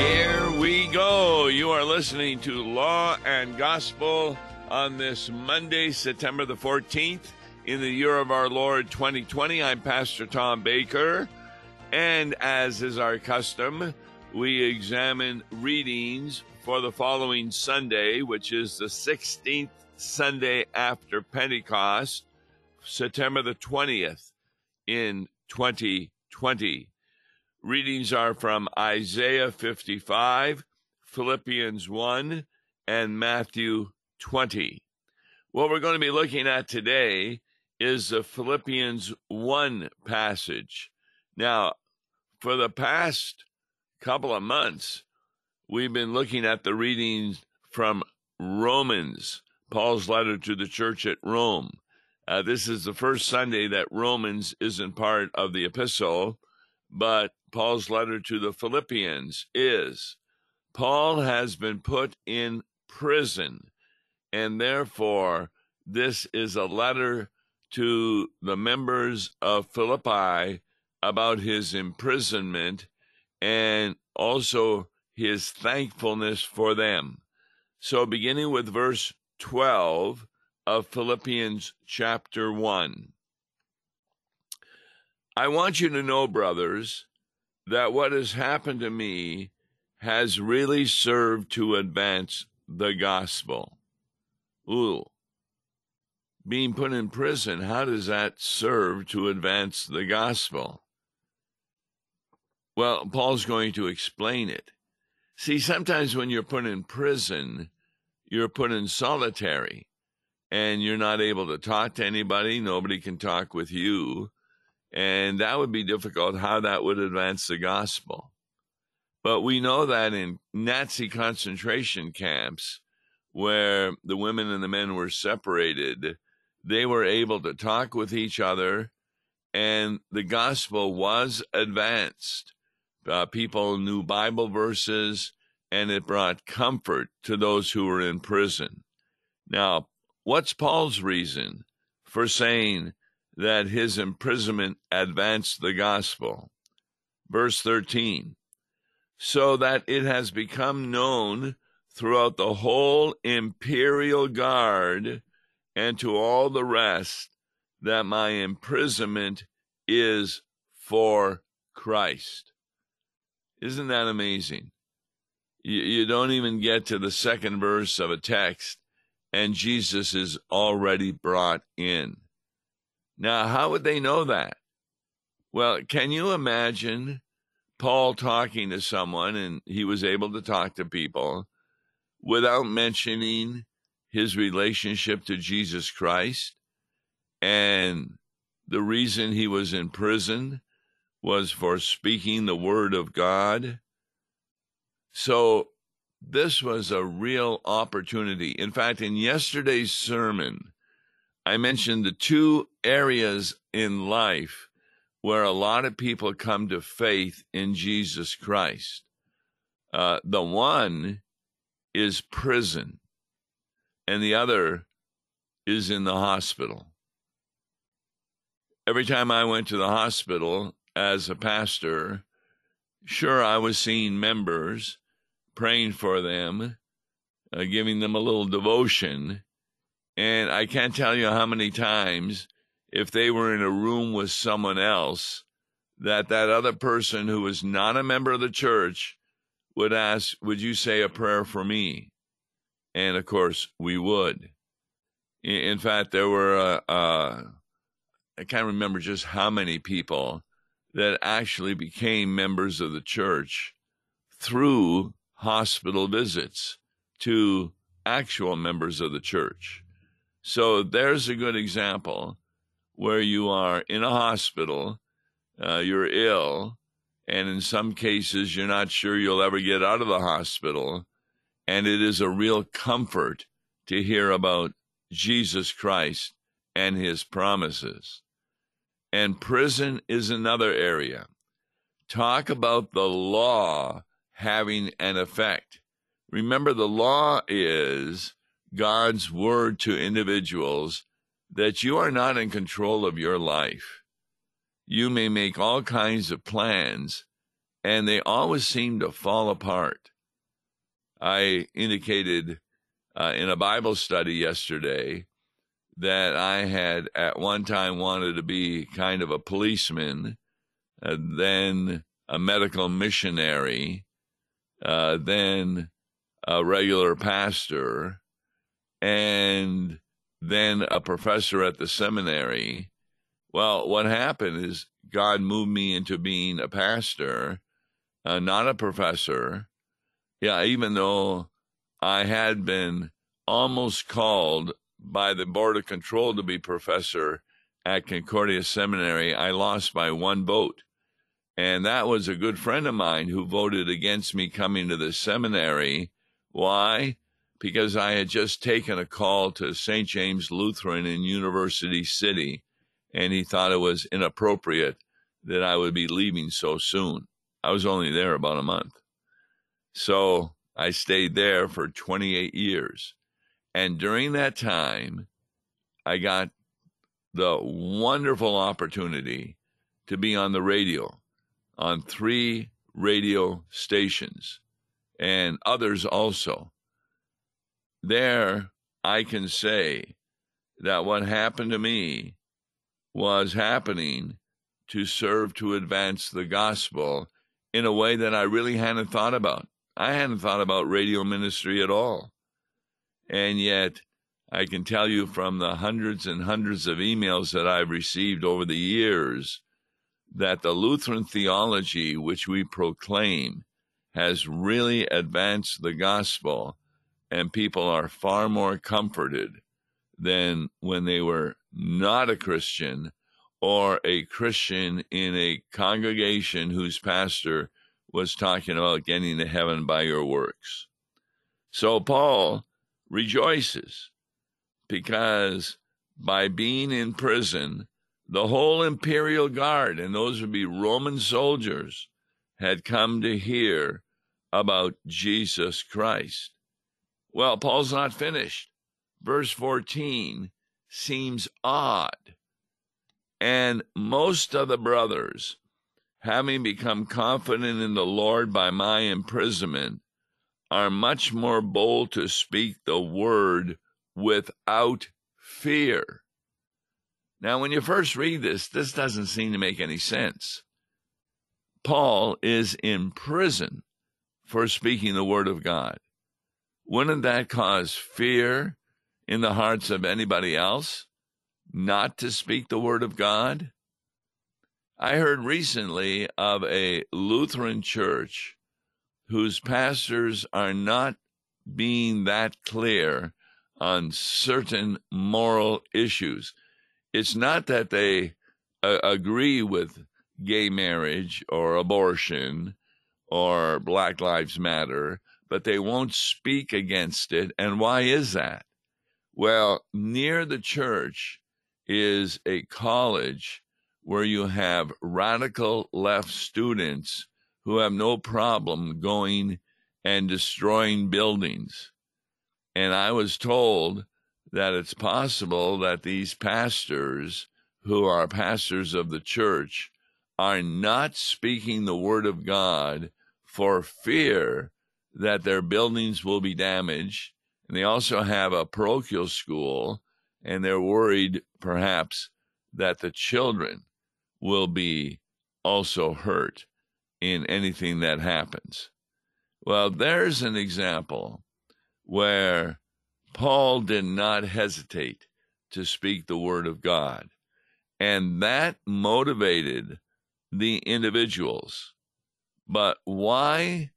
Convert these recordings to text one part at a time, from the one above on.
Here we go. You are listening to Law and Gospel on this Monday, September the 14th, in the year of our Lord 2020. I'm Pastor Tom Baker, and as is our custom, we examine readings for the following Sunday, which is the 16th Sunday after Pentecost, September the 20th in 2020. Readings are from Isaiah 55, Philippians 1, and Matthew 20. What we're going to be looking at today is the Philippians 1 passage. Now, for the past couple of months, we've been looking at the readings from Romans, Paul's letter to the church at Rome. Uh, this is the first Sunday that Romans isn't part of the epistle, but Paul's letter to the Philippians is Paul has been put in prison, and therefore this is a letter to the members of Philippi about his imprisonment and also his thankfulness for them. So, beginning with verse 12 of Philippians chapter 1. I want you to know, brothers, that what has happened to me has really served to advance the gospel. Ooh. Being put in prison, how does that serve to advance the gospel? Well, Paul's going to explain it. See, sometimes when you're put in prison, you're put in solitary and you're not able to talk to anybody. Nobody can talk with you. And that would be difficult, how that would advance the gospel. But we know that in Nazi concentration camps, where the women and the men were separated, they were able to talk with each other, and the gospel was advanced. Uh, people knew Bible verses, and it brought comfort to those who were in prison. Now, what's Paul's reason for saying that his imprisonment advanced the gospel. Verse 13 so that it has become known throughout the whole imperial guard and to all the rest that my imprisonment is for Christ. Isn't that amazing? You, don't even get to the second verse of a text, and Jesus is already brought in. Now, how would they know that? Well, can you imagine Paul talking to someone and he was able to talk to people without mentioning his relationship to Jesus Christ? And the reason he was in prison was for speaking the word of God. So this was a real opportunity. In fact, in yesterday's sermon, I mentioned the two areas in life where a lot of people come to faith in Jesus Christ. Uh, the one is prison, and the other is in the hospital. Every time I went to the hospital as a pastor, sure, I was seeing members, praying for them, uh, giving them a little devotion and I can't tell you how many times, if they were in a room with someone else, that that other person who was not a member of the church would ask, Would you say a prayer for me? And of course, we would. In fact, there were, uh, uh, I can't remember just how many people that actually became members of the church through hospital visits to actual members of the church. So there's a good example where you are in a hospital, uh, you're ill, and in some cases, you're not sure you'll ever get out of the hospital. And it is a real comfort to hear about Jesus Christ and his promises. And prison is another area. Talk about the law having an effect. Remember, the law is God's word to individuals that you are not in control of your life. You may make all kinds of plans, and they always seem to fall apart. I indicated uh, in a Bible study yesterday that I had at one time wanted to be kind of a policeman, uh, then a medical missionary, uh, then a regular pastor, and then a professor at the seminary. Well, what happened is God moved me into being a pastor, uh, not a professor. Yeah, even though I had been almost called by the Board of Control to be professor at Concordia Seminary, I lost by one vote. And that was a good friend of mine who voted against me coming to the seminary. Why? Because I had just taken a call to St. James Lutheran in University City, and he thought it was inappropriate that I would be leaving so soon. I was only there about a month. So I stayed there for 28 years. And during that time, I got the wonderful opportunity to be on the radio on three radio stations and others also. There, I can say that what happened to me was happening to serve to advance the gospel in a way that I really hadn't thought about. I hadn't thought about radio ministry at all. And yet, I can tell you from the hundreds and hundreds of emails that I've received over the years that the Lutheran theology which we proclaim has really advanced the gospel, and people are far more comforted than when they were not a Christian or a Christian in a congregation whose pastor was talking about getting to heaven by your works. So Paul rejoices because by being in prison, the whole imperial guard, and those would be Roman soldiers, had come to hear about Jesus Christ. Well, Paul's not finished. Verse 14 seems odd. And most of the brothers, having become confident in the Lord by my imprisonment, are much more bold to speak the word without fear. Now, when you first read this, this doesn't seem to make any sense. Paul is in prison for speaking the word of God. Wouldn't that cause fear in the hearts of anybody else not to speak the word of God? I heard recently of a Lutheran church whose pastors are not being that clear on certain moral issues it's not that they uh, agree with gay marriage or abortion or Black Lives Matter, but they won't speak against it. And why is that? Well, near the church is a college where you have radical left students who have no problem going and destroying buildings. And I was told that it's possible that these pastors, who are pastors of the church, are not speaking the word of God for fear that their buildings will be damaged. And they also have a parochial school, and they're worried perhaps that the children will be also hurt in anything that happens. Well, there's an example where Paul did not hesitate to speak the word of God. And that motivated the individuals. But why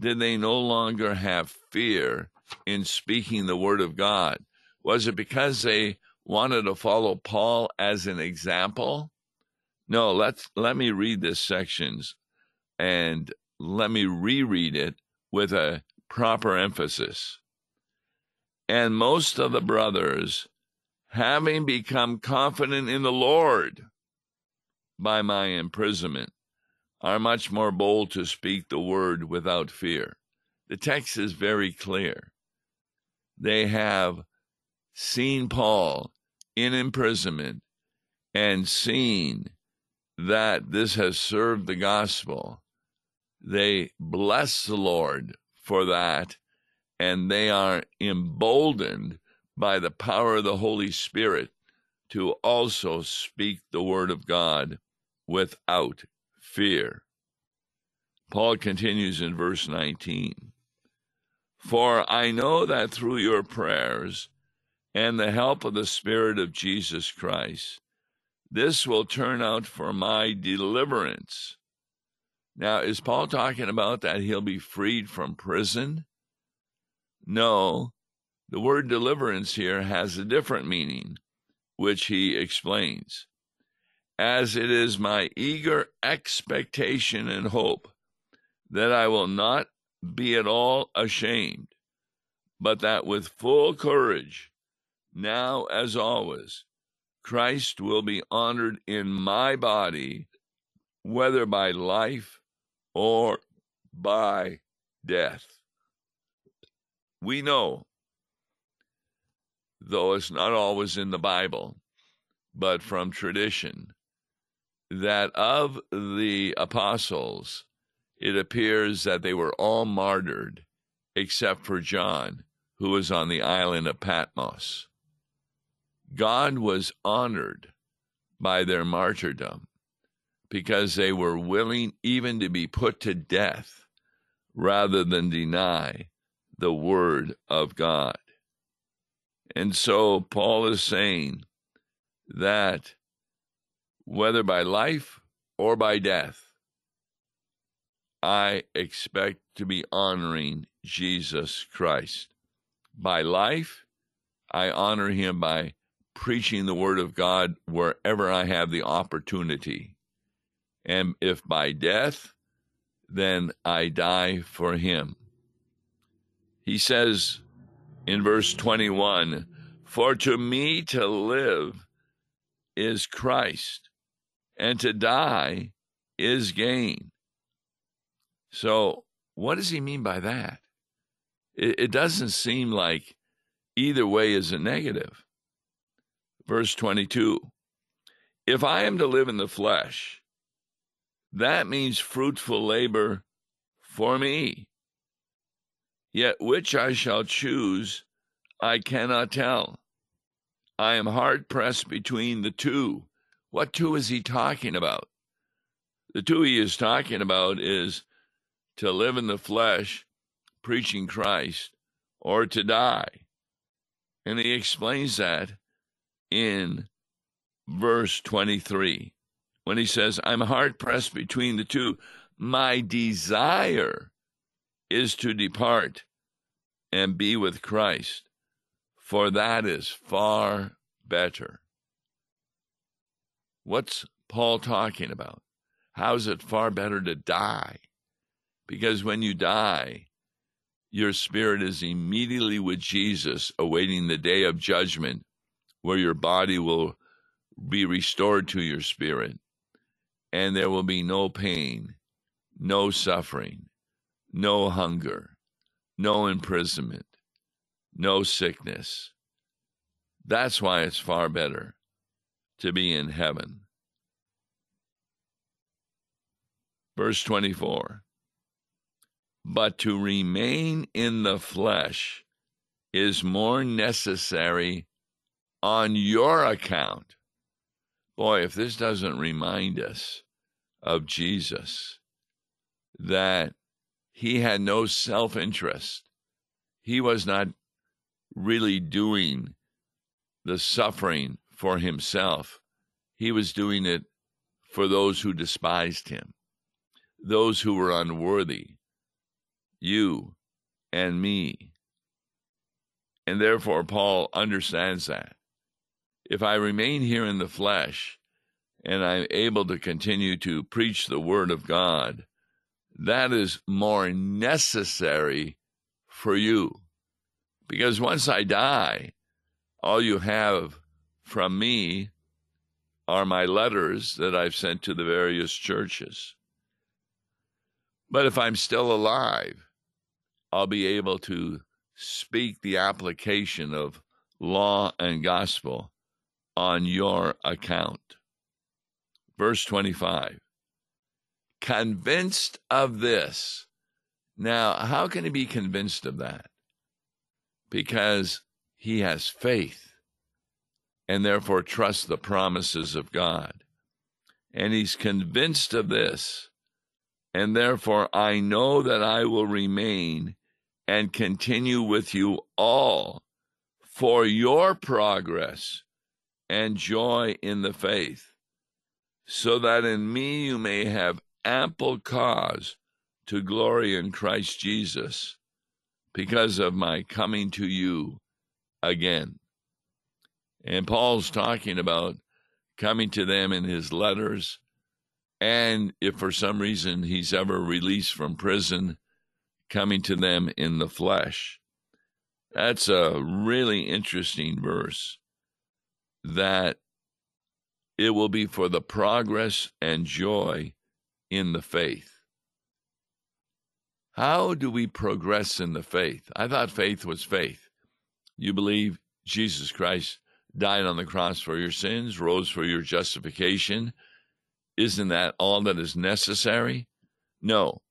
did they no longer have fear in speaking the word of God? Was it because they wanted to follow Paul as an example? No, let's let me read this sections and let me reread it with a proper emphasis. And most of the brothers, having become confident in the Lord by my imprisonment, are much more bold to speak the word without fear. The text is very clear. They have seen Paul in imprisonment and seen that this has served the gospel. they bless the Lord for that, and they are emboldened by the power of the Holy Spirit to also speak the word of God without fear. Paul continues in verse 19 For I know that through your prayers and the help of the Spirit of Jesus Christ, this will turn out for my deliverance. Now, is Paul talking about that he'll be freed from prison? No, the word deliverance here has a different meaning, which he explains. As it is my eager expectation and hope that I will not be at all ashamed, but that with full courage, now as always, Christ will be honored in my body, whether by life or by death. We know though it's not always in the Bible, but from tradition, that of the apostles, it appears that they were all martyred except for John, who was on the island of Patmos. God was honored by their martyrdom because they were willing even to be put to death rather than deny the word of God. And so Paul is saying that whether by life or by death, I expect to be honoring Jesus Christ. By life, I honor him by preaching the word of God wherever I have the opportunity. And if by death, then I die for him. He says, in verse 21 For to me to live is Christ, and to die is gain. So, what does he mean by that? It, it doesn't seem like either way is a negative. Verse 22 If I am to live in the flesh, that means fruitful labor for me. Yet which I shall choose, I cannot tell. I am hard pressed between the two. What two is he talking about? The two he is talking about is to live in the flesh, preaching Christ, or to die. And he explains that in verse 23 when he says, I'm hard pressed between the two. My desire is to depart and be with Christ, for that is far better. What's Paul talking about? How is it far better to die? Because when you die, your spirit is immediately with Jesus, awaiting the day of judgment, where your body will be restored to your spirit, and there will be no pain, no suffering, no hunger, no imprisonment, no sickness. That's why it's far better to be in heaven. Verse 24 But to remain in the flesh is more necessary on your account. Boy, if this doesn't remind us of Jesus, that he had no self interest. He was not really doing the suffering for himself, he was doing it for those who despised him, those who were unworthy, you and me. And therefore, Paul understands that. If I remain here in the flesh and I'm able to continue to preach the word of God, that is more necessary for you. Because once I die, all you have from me are my letters that I've sent to the various churches. But if I'm still alive, I'll be able to speak the application of law and gospel on your account. Verse 25 convinced of this. Now, how can he be convinced of that? Because he has faith and therefore trust the promises of God. And he's convinced of this. And therefore, I know that I will remain and continue with you all for your progress and joy in the faith, so that in me you may have ample cause to glory in Christ Jesus because of my coming to you again. And Paul's talking about coming to them in his letters, and if for some reason he's ever released from prison, coming to them in the flesh. That's a really interesting verse that it will be for the progress and joy in the faith. How do we progress in the faith? I thought faith was faith. You believe Jesus Christ died on the cross for your sins, rose for your justification. Isn't that all that is necessary? No.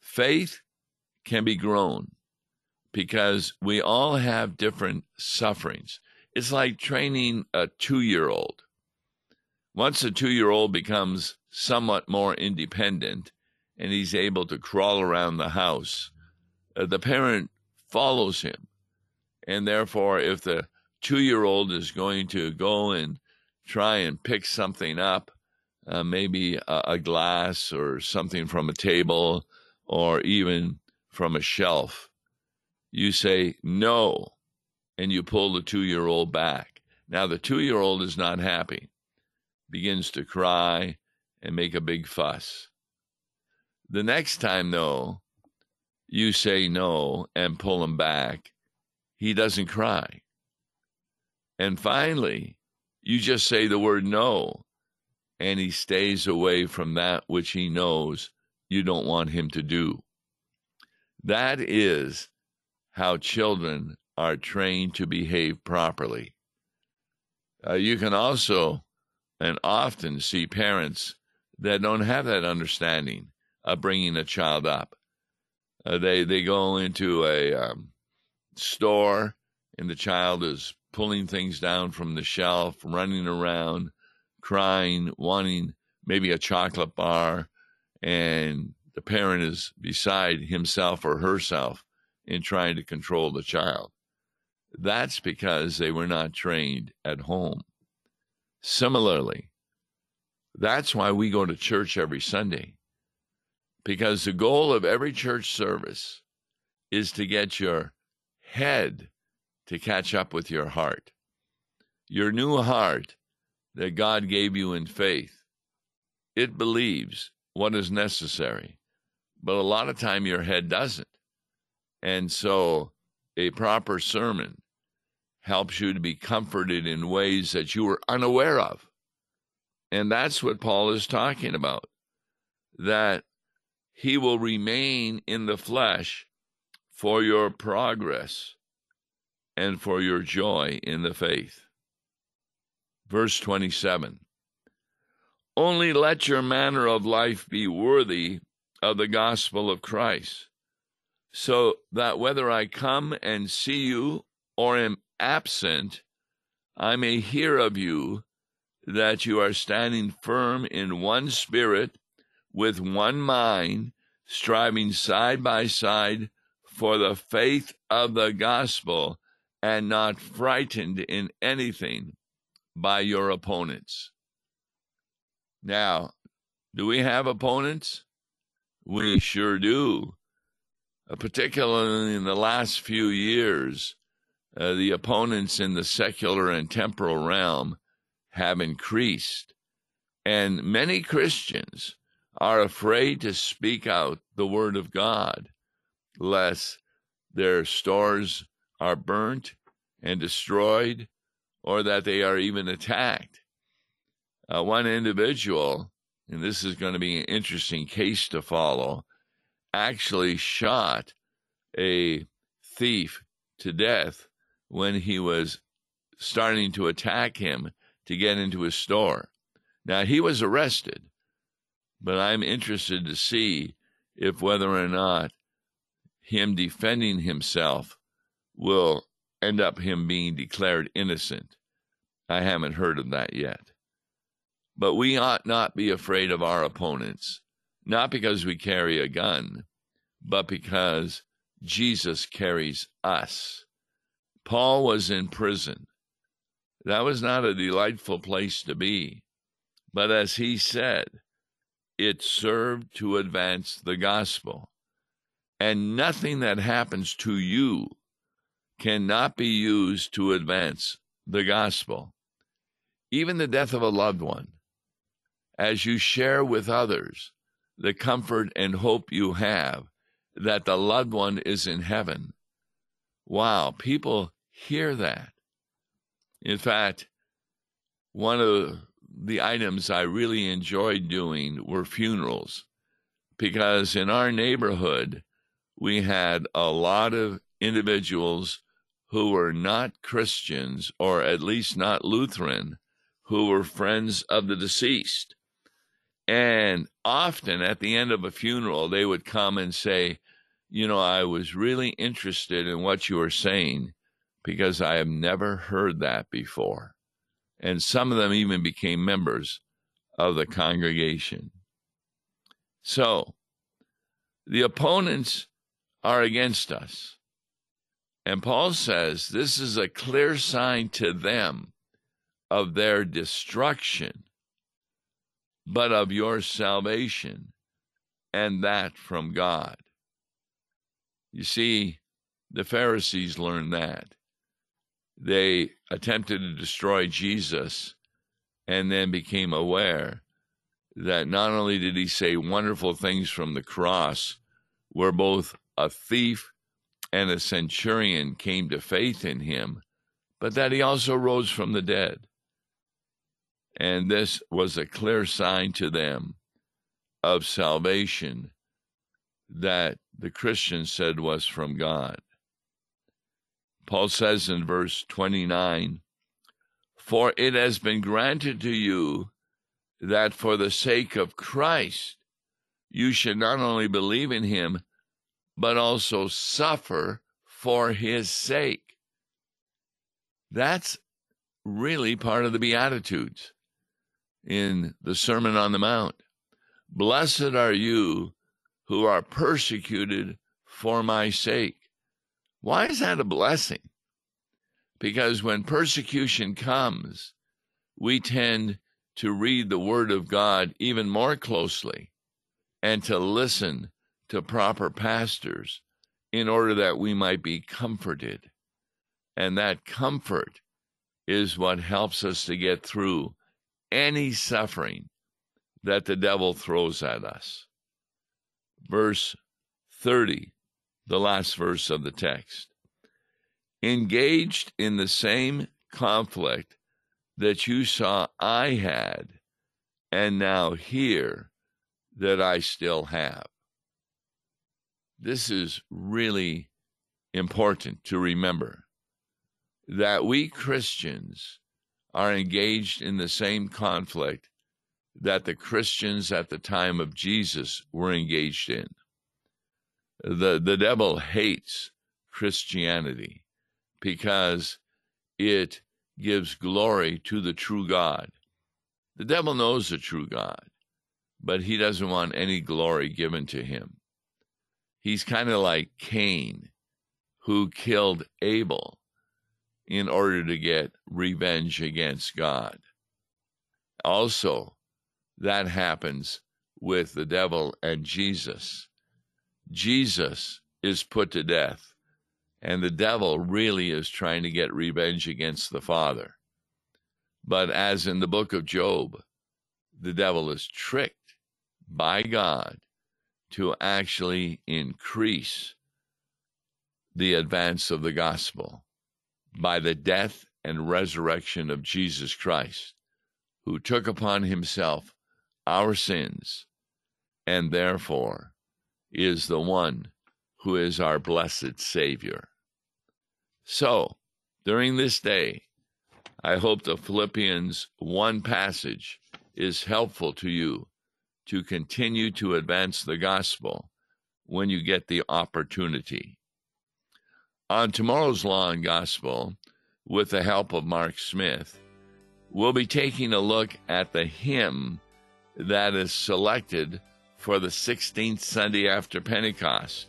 Faith can be grown because we all have different sufferings. It's like training a two year old. Once a two year old becomes somewhat more independent and he's able to crawl around the house, uh, the parent follows him. And therefore, if the two year old is going to go and try and pick something up, uh, maybe a, a glass or something from a table or even from a shelf, you say no, and you pull the two year old back. Now, the two year old is not happy, begins to cry and make a big fuss. The next time, though, you say no and pull him back, he doesn't cry. And finally, you just say the word no, and he stays away from that which he knows you don't want him to do. That is how children are trained to behave properly. Uh, you can also and often see parents that don't have that understanding of bringing a child up. Uh, they they go into a um, store and the child is pulling things down from the shelf, running around, crying, wanting maybe a chocolate bar, and the parent is beside himself or herself in trying to control the child. That's because they were not trained at home. Similarly, that's why we go to church every Sunday, because the goal of every church service is to get your head to catch up with your heart. Your new heart that God gave you in faith, it believes what is necessary but a lot of time your head doesn't. And so a proper sermon helps you to be comforted in ways that you were unaware of. And that's what Paul is talking about that he will remain in the flesh for your progress and for your joy in the faith. Verse 27 Only let your manner of life be worthy of the gospel of Christ, so that whether I come and see you or am absent, I may hear of you that you are standing firm in one spirit, with one mind, striving side by side for the faith of the gospel, and not frightened in anything by your opponents. Now, do we have opponents? We sure do. Uh, particularly in the last few years, uh, the opponents in the secular and temporal realm have increased. And many Christians are afraid to speak out the word of God, lest their stores are burnt and destroyed, or that they are even attacked. Uh, one individual and this is going to be an interesting case to follow, actually shot a thief to death when he was starting to attack him to get into his store. Now, he was arrested, but I'm interested to see if whether or not him defending himself will end up him being declared innocent. I haven't heard of that yet. But we ought not be afraid of our opponents, not because we carry a gun, but because Jesus carries us. Paul was in prison. That was not a delightful place to be. But as he said, it served to advance the gospel. And nothing that happens to you cannot be used to advance the gospel. Even the death of a loved one, as you share with others the comfort and hope you have that the loved one is in heaven. Wow, people hear that. In fact, one of the items I really enjoyed doing were funerals because in our neighborhood, we had a lot of individuals who were not Christians, or at least not Lutheran, who were friends of the deceased. And often at the end of a funeral, they would come and say, You know, I was really interested in what you were saying because I have never heard that before. And some of them even became members of the congregation. So, the opponents are against us. And Paul says this is a clear sign to them of their destruction, but of your salvation, and that from God. You see, the Pharisees learned that. They attempted to destroy Jesus and then became aware that not only did he say wonderful things from the cross, where both a thief and a centurion came to faith in him, but that he also rose from the dead. And this was a clear sign to them of salvation that the Christians said was from God. Paul says in verse 29 For it has been granted to you that for the sake of Christ you should not only believe in him, but also suffer for his sake. That's really part of the Beatitudes in the Sermon on the Mount. Blessed are you who are persecuted for my sake. Why is that a blessing? Because when persecution comes, we tend to read the Word of God even more closely and to listen to proper pastors in order that we might be comforted. And that comfort is what helps us to get through any suffering that the devil throws at us. Verse 30, the last verse of the text. Engaged in the same conflict that you saw I had, and now hear that I still have. This is really important to remember that we Christians are engaged in the same conflict that the Christians at the time of Jesus were engaged in. The, the devil hates Christianity because it gives glory to the true God. The devil knows the true God, but he doesn't want any glory given to him. He's kind of like Cain, who killed Abel in order to get revenge against God. Also, that happens with the devil and Jesus. Jesus is put to death, and the devil really is trying to get revenge against the Father. But as in the book of Job, the devil is tricked by God to actually increase the advance of the gospel by the death and resurrection of Jesus Christ, who took upon himself our sins and therefore is the one who is our blessed Savior. So, during this day, I hope the Philippians 1 passage is helpful to you to continue to advance the gospel when you get the opportunity. On tomorrow's Law and Gospel, with the help of Mark Smith, we'll be taking a look at the hymn that is selected for the 16th Sunday after Pentecost.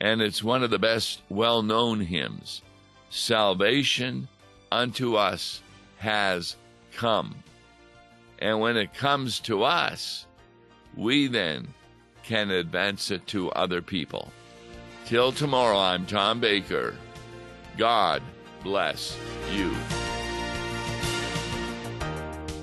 And it's one of the best well known hymns Salvation unto us has come. And when it comes to us, we then can advance it to other people. Till tomorrow, I'm Tom Baker. God bless you.